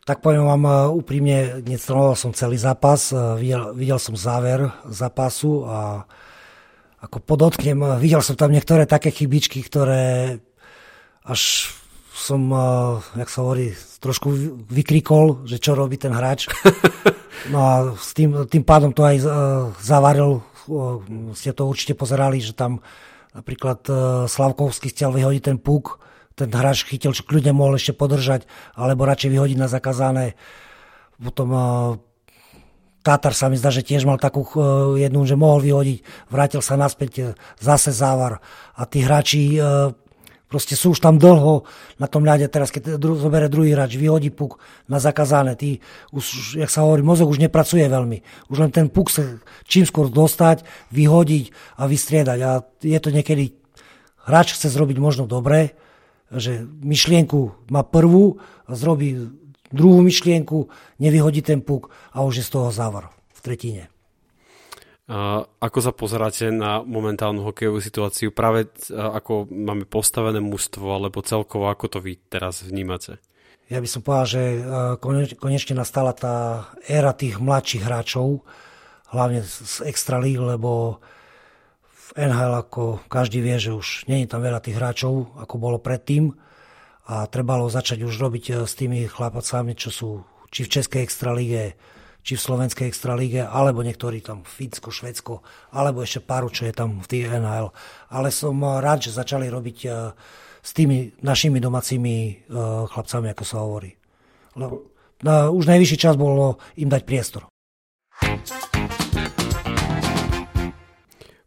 Tak poviem vám e, úprimne, nesledoval som celý zápas, e, videl, videl som záver zápasu a ako podotknem, e, videl som tam niektoré také chybičky, ktoré až som, jak sa hovorí, trošku vykrikol, že čo robí ten hráč. No a s tým, tým pádom to aj zavaril, ste to určite pozerali, že tam napríklad Slavkovský chcel vyhodiť ten puk, ten hráč chytil, kľudne mohol ešte podržať, alebo radšej vyhodiť na zakázané. Potom uh, Tatar sa mi zdá, že tiež mal takú uh, jednu, že mohol vyhodiť, vrátil sa naspäť, uh, zase závar. A tí hráči proste sú už tam dlho na tom ľade. Teraz, keď dru- zoberie druhý hráč, vyhodí puk na zakázané, tí už, jak sa hovorí, mozog už nepracuje veľmi. Už len ten puk sa čím skôr dostať, vyhodiť a vystriedať. A je to niekedy, hráč chce zrobiť možno dobre, že myšlienku má prvú zrobí druhú myšlienku, nevyhodí ten puk a už je z toho závar v tretine. A ako sa pozeráte na momentálnu hokejovú situáciu? Práve ako máme postavené mužstvo, alebo celkovo ako to vy teraz vnímate? Ja by som povedal, že konečne nastala tá éra tých mladších hráčov, hlavne z Extralíg, lebo NHL, ako každý vie, že už nie je tam veľa tých hráčov, ako bolo predtým a trebalo začať už robiť eh, s tými chlapacami, čo sú či v Českej extralíge, či v Slovenskej extralíge, alebo niektorí tam Fínsko, Švedsko, alebo ešte pár, čo je tam v tých NHL. Ale som eh, rád, že začali robiť eh, s tými našimi domácimi chlapcami, ako sa hovorí. Lebo, no, už najvyšší čas bolo im dať priestor.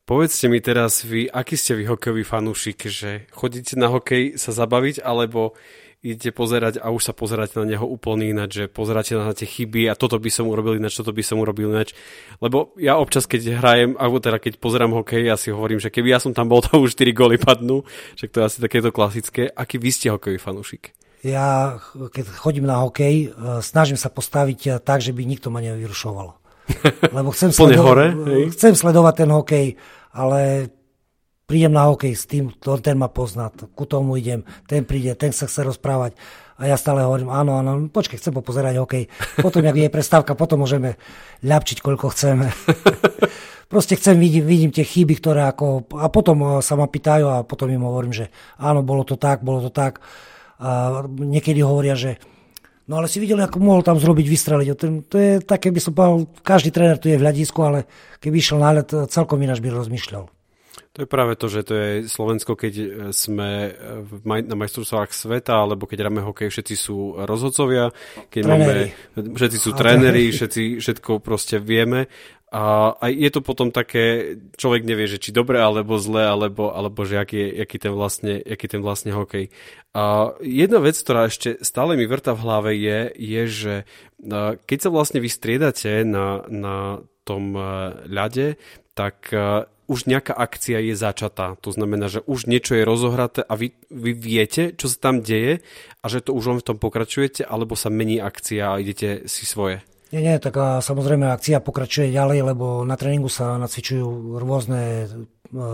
Povedzte mi teraz vy, aký ste vy hokejový fanúšik, že chodíte na hokej sa zabaviť, alebo idete pozerať a už sa pozeráte na neho úplne ináč, že pozeráte na tie chyby a toto by som urobil ináč, toto by som urobil ináč. Lebo ja občas, keď hrajem, alebo teda keď pozerám hokej, ja si hovorím, že keby ja som tam bol, to už 4 góly padnú, že to je asi takéto klasické. Aký vy ste hokejový fanúšik? Ja, keď chodím na hokej, e, snažím sa postaviť tak, že by nikto ma nevyrušoval. Lebo chcem, sledo- hore, hej. chcem sledovať ten hokej, ale prídem na hokej s tým, to, ten ma pozná, ku tomu idem, ten príde, ten sa chce rozprávať. A ja stále hovorím, áno, áno, počkaj, chcem popozerať hokej. Potom, ak je prestávka, potom môžeme ľapčiť, koľko chceme. Proste chcem, vidím, vidím tie chyby, ktoré ako... A potom sa ma pýtajú a potom im hovorím, že áno, bolo to tak, bolo to tak. A niekedy hovoria, že No ale si videl, ako mohol tam zrobiť, vystreliť. To je také, by som povedal, každý tréner tu je v hľadisku, ale keby išiel na let, celkom ináč by rozmýšľal. To je práve to, že to je Slovensko, keď sme na majstrovstvách sveta, alebo keď hráme hokej, všetci sú rozhodcovia, keď tréneri. máme, všetci sú tréneri, všetci všetko proste vieme a aj je to potom také, človek nevie, že či dobre alebo zle, alebo, alebo že aký, aký, ten vlastne, aký ten vlastne hokej. A jedna vec, ktorá ešte stále mi vrta v hlave je, je, že keď sa vlastne vystriedate na, na tom ľade, tak už nejaká akcia je začatá. To znamená, že už niečo je rozohraté a vy, vy viete, čo sa tam deje a že to už len v tom pokračujete, alebo sa mení akcia a idete si svoje. Nie, nie, tak a samozrejme akcia pokračuje ďalej, lebo na tréningu sa nacvičujú rôzne e,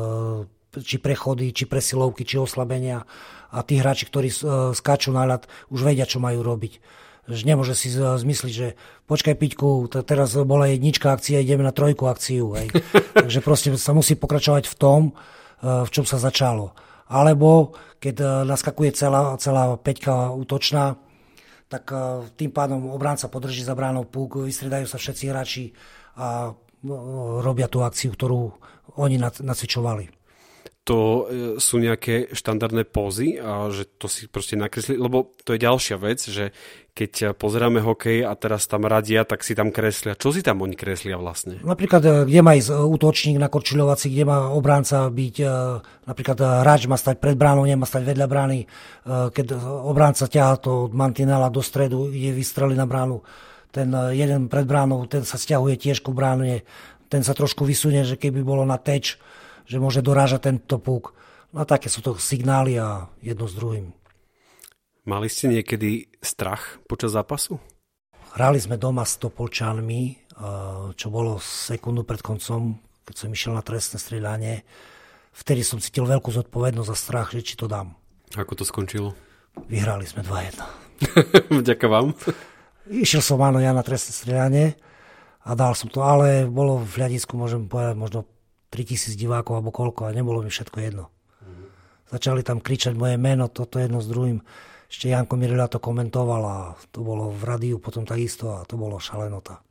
či prechody, či presilovky, či oslabenia a tí hráči, ktorí e, skáču na ľad, už vedia, čo majú robiť. Že nemôže si zmysliť, že počkaj Piťku, teraz bola jednička akcia, ideme na trojku akciu. Hej. Takže proste sa musí pokračovať v tom, e, v čom sa začalo. Alebo keď naskakuje celá, celá peťka útočná, tak eh, tým pádom obránca podrží za bránou púk, vystredajú sa všetci hráči a robia tú akciu, ktorú oni nacvičovali. To e, sú nejaké štandardné pózy a že to si proste nakresli, lebo to je ďalšia vec, že keď pozeráme hokej a teraz tam radia, tak si tam kreslia. Čo si tam oni kreslia vlastne? Napríklad, e, kde má ísť e, útočník na korčuľovací, kde má obránca byť, napríklad hráč má stať pred bránou, nemá stať vedľa brány. Keď obránca ťahá to mantinela do stredu, ide vystreli na bránu. Ten jeden pred bránou, ten sa stiahuje tiež ku bráne, ten sa trošku vysunie, že keby bolo na teč, že môže dorážať tento púk. No a také sú to signály a jedno s druhým. Mali ste niekedy strach počas zápasu? Hrali sme doma s Topolčanmi, čo bolo sekundu pred koncom, keď som išiel na trestné strieľanie. Vtedy som cítil veľkú zodpovednosť za strach, že či to dám. Ako to skončilo? Vyhrali sme 2-1. Vďaka vám. Išiel som áno ja na trestné strieľanie a dal som to, ale bolo v hľadisku, môžem povedať, možno 3000 divákov alebo koľko a nebolo mi všetko jedno. Mm. Začali tam kričať moje meno, toto jedno s druhým. Ešte Janko Mirila to komentoval a to bolo v radiu potom takisto a to bolo šalenota.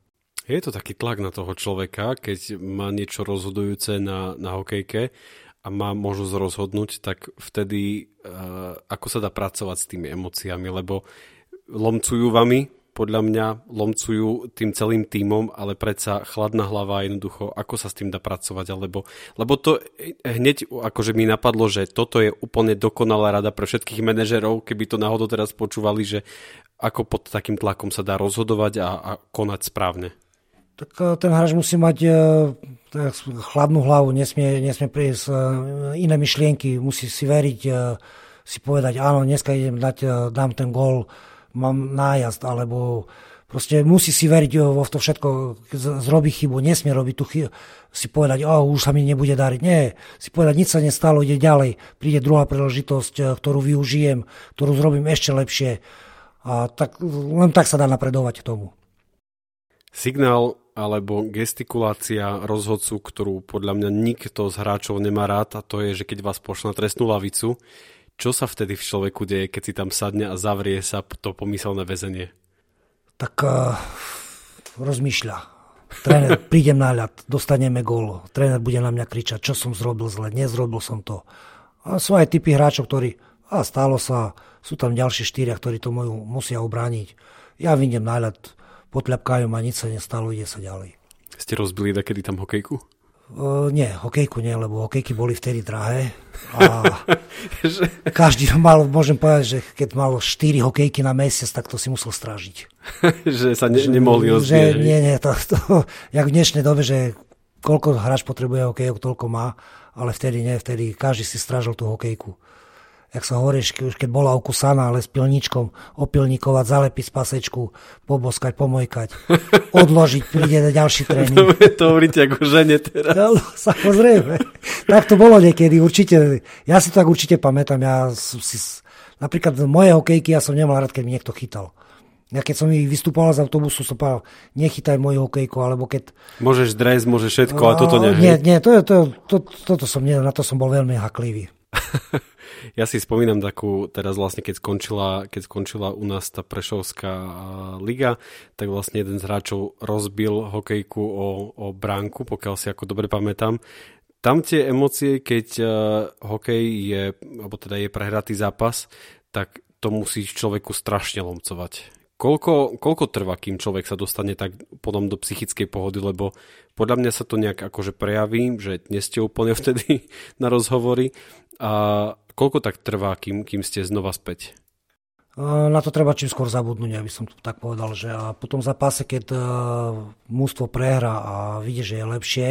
Je to taký tlak na toho človeka, keď má niečo rozhodujúce na, na hokejke a má možnosť rozhodnúť, tak vtedy uh, ako sa dá pracovať s tými emóciami, lebo lomcujú vami, podľa mňa lomcujú tým celým týmom, ale predsa chladná hlava jednoducho, ako sa s tým dá pracovať, alebo, lebo to hneď akože mi napadlo, že toto je úplne dokonalá rada pre všetkých manažerov, keby to náhodou teraz počúvali, že ako pod takým tlakom sa dá rozhodovať a, a konať správne. Tak e, ten hráč musí mať e, chladnú hlavu, nesmie, nesmie prísť e, iné myšlienky, musí si veriť, si povedať, áno, dneska idem dať, dám ten gól, mám nájazd, alebo proste musí si veriť vo to všetko, zrobí chybu, nesmie robiť tú chybu, si povedať, oh, už sa mi nebude dariť. Nie, si povedať, nič sa nestalo, ide ďalej. Príde druhá príležitosť, eh, ktorú využijem, ktorú zrobím ešte lepšie. A tak, len tak sa dá napredovať tomu. Signál alebo gestikulácia rozhodcu, ktorú podľa mňa nikto z hráčov nemá rád, a to je, že keď vás pošle na trestnú lavicu, čo sa vtedy v človeku deje, keď si tam sadne a zavrie sa to pomyselné väzenie? Tak uh, rozmýšľa. Tréner, prídem na ľad, dostaneme gól. Tréner bude na mňa kričať, čo som zrobil zle, nezrobil som to. A sú aj typy hráčov, ktorí, a stalo sa, sú tam ďalšie štyria, ktorí to moju musia obrániť. Ja vyjdem na ľad, potľapkajú ma, nič sa nestalo, ide sa ďalej. Ste rozbili takedy tam hokejku? Uh, nie, hokejku nie, lebo hokejky boli vtedy drahé. A každý mal, môžem povedať, že keď mal 4 hokejky na mesiac, tak to si musel strážiť. že sa ne, nemohli rozbieť. Že, nie, nie, to, to, jak v dnešnej dobe, že koľko hráč potrebuje hokejok, toľko má, ale vtedy nie, vtedy každý si strážil tú hokejku jak sa hovorí, už keď bola okusaná, ale s pilničkom opilníkovať, zalepiť spasečku, poboskať, pomojkať, odložiť, príde na ďalší tréning. To, to hovoríte ako žene teraz. No, samozrejme. tak to bolo niekedy, určite. Ja si to tak určite pamätám. Ja si, napríklad moje hokejky ja som nemal rád, keď mi niekto chytal. Ja keď som ich vystupoval z autobusu, som povedal, nechytaj moju hokejku, alebo keď... Môžeš dres, môžeš všetko, a toto nie. Nie, nie, to, to, to, toto som, nie, na to som bol veľmi haklivý. Ja si spomínam takú, teraz vlastne keď skončila, keď skončila u nás tá Prešovská liga, tak vlastne jeden z hráčov rozbil hokejku o, o bránku, pokiaľ si ako dobre pamätám. Tam tie emócie, keď uh, hokej je, alebo teda je prehratý zápas, tak to musí človeku strašne lomcovať. Koľko, koľko trvá, kým človek sa dostane tak potom do psychickej pohody, lebo podľa mňa sa to nejak akože prejaví, že nie ste úplne vtedy na rozhovory a Koľko tak trvá, kým, kým ste znova späť? Na to treba čím skôr zabudnúť, aby som to tak povedal. Že a po tom zápase, keď uh, mústvo prehra a vidí, že je lepšie,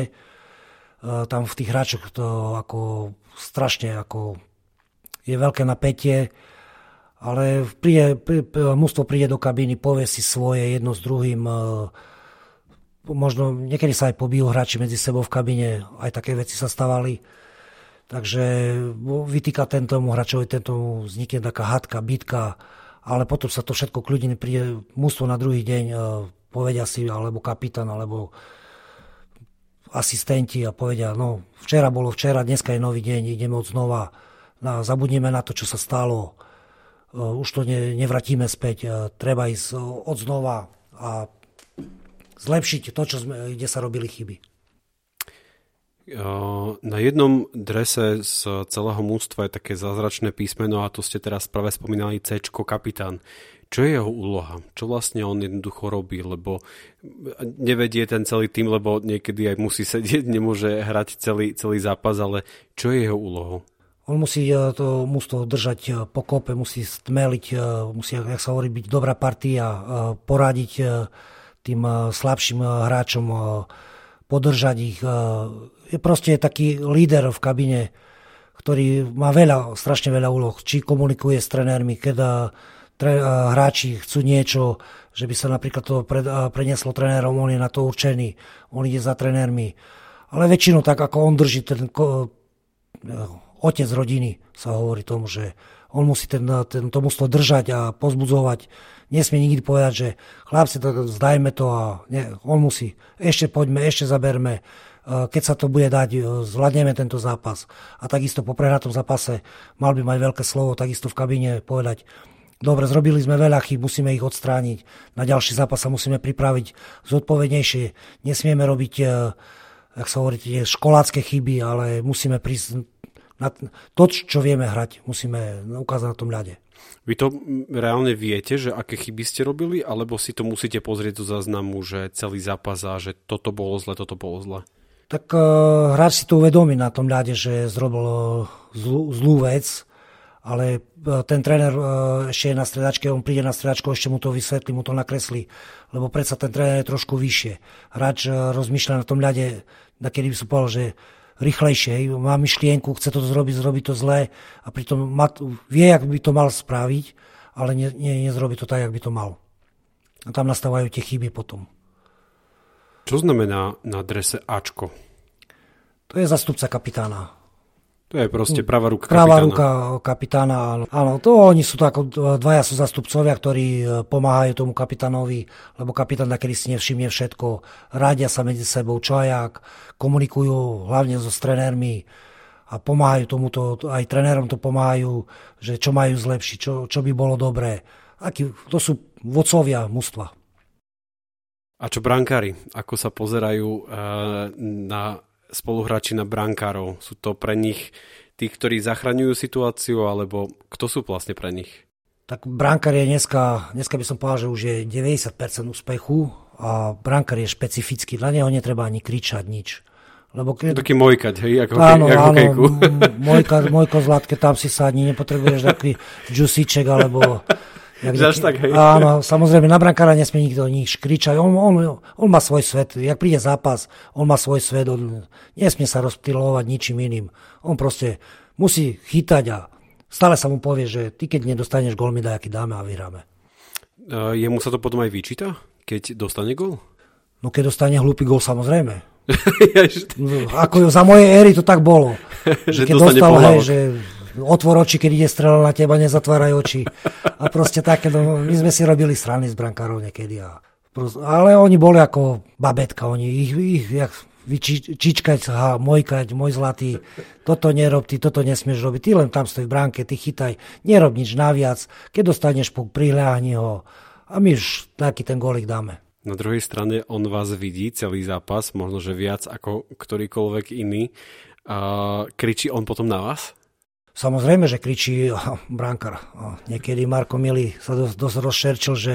tam v tých hráčoch to ako strašne ako je veľké napätie, ale príde, prí, mústvo príde do kabíny, povie si svoje jedno s druhým, uh, možno niekedy sa aj pobijú hráči medzi sebou v kabíne, aj také veci sa stávali. Takže vytýka tento hráčovi, tento vznikne taká hadka, bitka, ale potom sa to všetko kľudne príde mústvo na druhý deň, e, povedia si, alebo kapitán, alebo asistenti a povedia, no včera bolo včera, dneska je nový deň, ideme od znova, no, zabudneme na to, čo sa stalo, e, už to ne, nevratíme späť, e, treba ísť od znova a zlepšiť to, čo sme, kde sa robili chyby. Na jednom drese z celého mústva je také zázračné písmeno a to ste teraz práve spomínali C, kapitán. Čo je jeho úloha? Čo vlastne on jednoducho robí? Lebo nevedie ten celý tým, lebo niekedy aj musí sedieť, nemôže hrať celý, celý zápas, ale čo je jeho úlohou? On musí e, to mústvo držať e, po kope, musí stmeliť, e, musí, jak sa hovorí, byť dobrá partia, poradiť tým slabším hráčom, podržať ich. Je proste taký líder v kabine, ktorý má veľa, strašne veľa úloh. Či komunikuje s trenérmi, keď hráči chcú niečo, že by sa napríklad to prenieslo trénerom, on je na to určený, on ide za trenérmi. Ale väčšinou tak, ako on drží ten otec rodiny, sa hovorí tomu, že on musí ten, ten, to muslo držať a pozbudzovať. Nesmie nikdy povedať, že chlapci, tak zdajme to a nie, on musí. Ešte poďme, ešte zaberme. Keď sa to bude dať, zvládneme tento zápas. A takisto po prehratom zápase mal by mať veľké slovo, takisto v kabíne povedať, dobre, zrobili sme veľa chyb, musíme ich odstrániť. Na ďalší zápas sa musíme pripraviť zodpovednejšie. Nesmieme robiť, jak sa hovorí, školácké chyby, ale musíme prísť na to, čo vieme hrať, musíme ukázať na tom ľade. Vy to reálne viete, že aké chyby ste robili, alebo si to musíte pozrieť do záznamu, že celý zápas a že toto bolo zle, toto bolo zle? Tak uh, hráč si to uvedomí na tom ľade, že zrobil uh, zlú, zlú vec, ale uh, ten tréner ešte je na stredačke, on príde na stredačku, ešte mu to vysvetlí, mu to nakreslí, lebo predsa ten tréner je trošku vyššie. Hráč rozmýšľa na tom ľade, na kedy by som povedal, že rýchlejšie. Má myšlienku, chce to zrobiť, zrobiť to zlé a pritom má, vie, jak by to mal spraviť, ale ne, ne, nezrobí to tak, jak by to mal. A tam nastávajú tie chyby potom. Čo znamená na drese Ačko? To je zastupca kapitána. To je proste pravá ruka kapitána. Pravá ruka kapitána, áno. áno. To oni sú to ako dvaja sú zastupcovia, ktorí e, pomáhajú tomu kapitánovi, lebo kapitán takedy si nevšimne všetko. Rádia sa medzi sebou, čo a jak, komunikujú hlavne so trenérmi a pomáhajú tomuto, aj trenérom to pomáhajú, že čo majú zlepšiť, čo, čo by bolo dobré. Aký, to sú vodcovia mužstva. A čo brankári? Ako sa pozerajú uh, na spoluhráči na brankárov? Sú to pre nich tí, ktorí zachraňujú situáciu, alebo kto sú vlastne pre nich? Tak brankár je dneska, dneska by som povedal, že už je 90% úspechu a brankár je špecifický. Dla neho netreba ani kričať nič. Lebo keď... Taký mojkať, hej, ako, áno, hokej, ako áno, mojka, mojko zlatke, tam si sadni, nepotrebuješ taký džusíček, alebo Jak Žaž tak, hej. Áno, samozrejme, na brankára nesmie nikto nič kričať. On, on, on má svoj svet. Jak príde zápas, on má svoj svet. On nesmie sa rozptýlovať ničím iným. On proste musí chytať a stále sa mu povie, že ty keď nedostaneš gól, mi daj, aký dáme a vyhráme. Uh, jemu sa to potom aj vyčíta, keď dostane gól? No keď dostane hlúpy gól, samozrejme. no, ako za mojej éry to tak bolo. že keď dostal, hej, že otvor oči, keď ide strela na teba, nezatváraj oči. A proste také, no, my sme si robili strany s brankárov niekedy. A proste, ale oni boli ako babetka, oni ich, ich jak vyčičkať, ha, mojkať, môj zlatý, toto nerob, ty toto nesmieš robiť, ty len tam stoj v bránke, ty chytaj, nerob nič naviac, keď dostaneš puk, prihľahni ho a my už taký ten golik dáme. Na druhej strane on vás vidí celý zápas, možno že viac ako ktorýkoľvek iný. Uh, kričí on potom na vás? Samozrejme, že kričí oh, brankár. Oh, niekedy Marko Mili sa dosť, dosť rozšerčil, že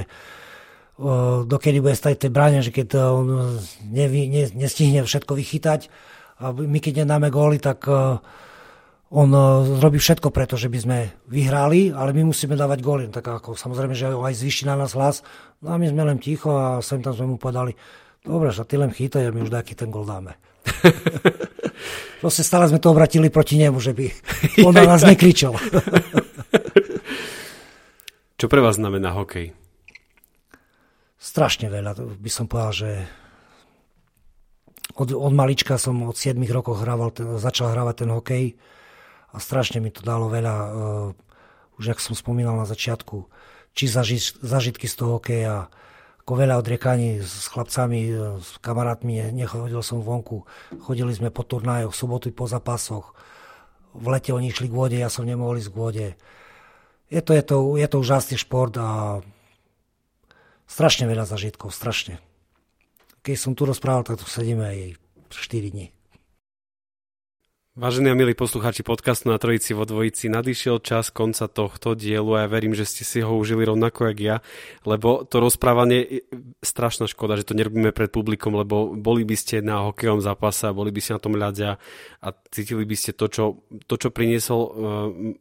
oh, dokedy bude stať tej bráne, že keď on ne, nestihne všetko vychytať a my keď nedáme góly, tak on zrobí všetko preto, že by sme vyhrali, ale my musíme dávať góly. Tak ako samozrejme, že aj zvýši na nás hlas. No a my sme len ticho a sem tam sme mu povedali, dobre, že ty len chytaj a my už taký ten gól dáme. Proste stále sme to obratili proti nemu, že by on na nás nekričal. Čo pre vás znamená hokej? Strašne veľa. By som povedal, že od, od malička som od 7 rokov hrával ten, začal hrávať ten hokej a strašne mi to dalo veľa, uh, už ak som spomínal na začiatku, či zaži, zažitky z toho hokeja, ako veľa odriekaní s chlapcami, e, s kamarátmi, nechodil som vonku. Chodili sme po turnájoch, soboty po zápasoch. V lete oni išli k vode, ja som nemohol ísť k vode. Je to, je to, je to úžasný šport a strašne veľa zažitkov, strašne. keď som tu rozprával, tak tu sedíme aj 4 dní. Vážení a milí poslucháči podcastu na Trojici vo Dvojici, nadišiel čas konca tohto dielu a ja verím, že ste si ho užili rovnako jak ja, lebo to rozprávanie je strašná škoda, že to nerobíme pred publikom, lebo boli by ste na hokejovom zápase boli by ste na tom ľadia a cítili by ste to, čo, to, čo priniesol uh,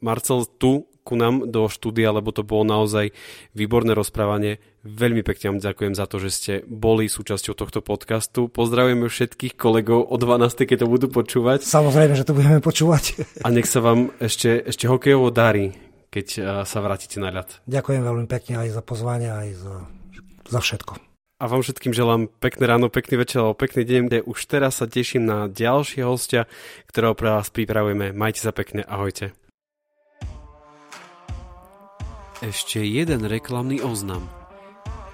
Marcel tu ku nám do štúdia, lebo to bolo naozaj výborné rozprávanie. Veľmi pekne vám ďakujem za to, že ste boli súčasťou tohto podcastu. Pozdravujeme všetkých kolegov o 12. keď to budú počúvať. Samozrejme, že to budeme počúvať. A nech sa vám ešte, ešte hokejovo darí, keď sa vrátite na ľad. Ďakujem veľmi pekne aj za pozvanie, aj za, za všetko. A vám všetkým želám pekné ráno, pekný večer alebo pekný deň, kde už teraz sa teším na ďalšie hostia, ktorého pre vás pripravujeme. Majte sa pekne, ahojte. Ešte jeden reklamný oznam.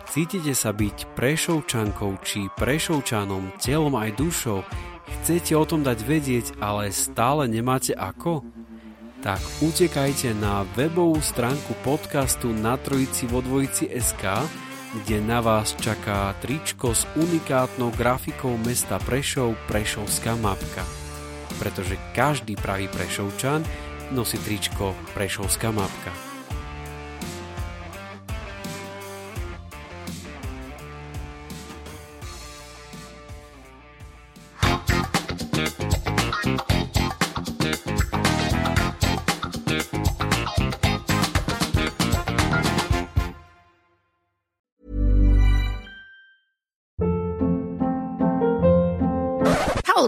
Cítite sa byť prešovčankou či prešovčanom telom aj dušou? Chcete o tom dať vedieť, ale stále nemáte ako? Tak utekajte na webovú stránku podcastu na trojici vo dvojici SK, kde na vás čaká tričko s unikátnou grafikou mesta Prešov Prešovská mapka. Pretože každý pravý Prešovčan nosí tričko Prešovská mapka.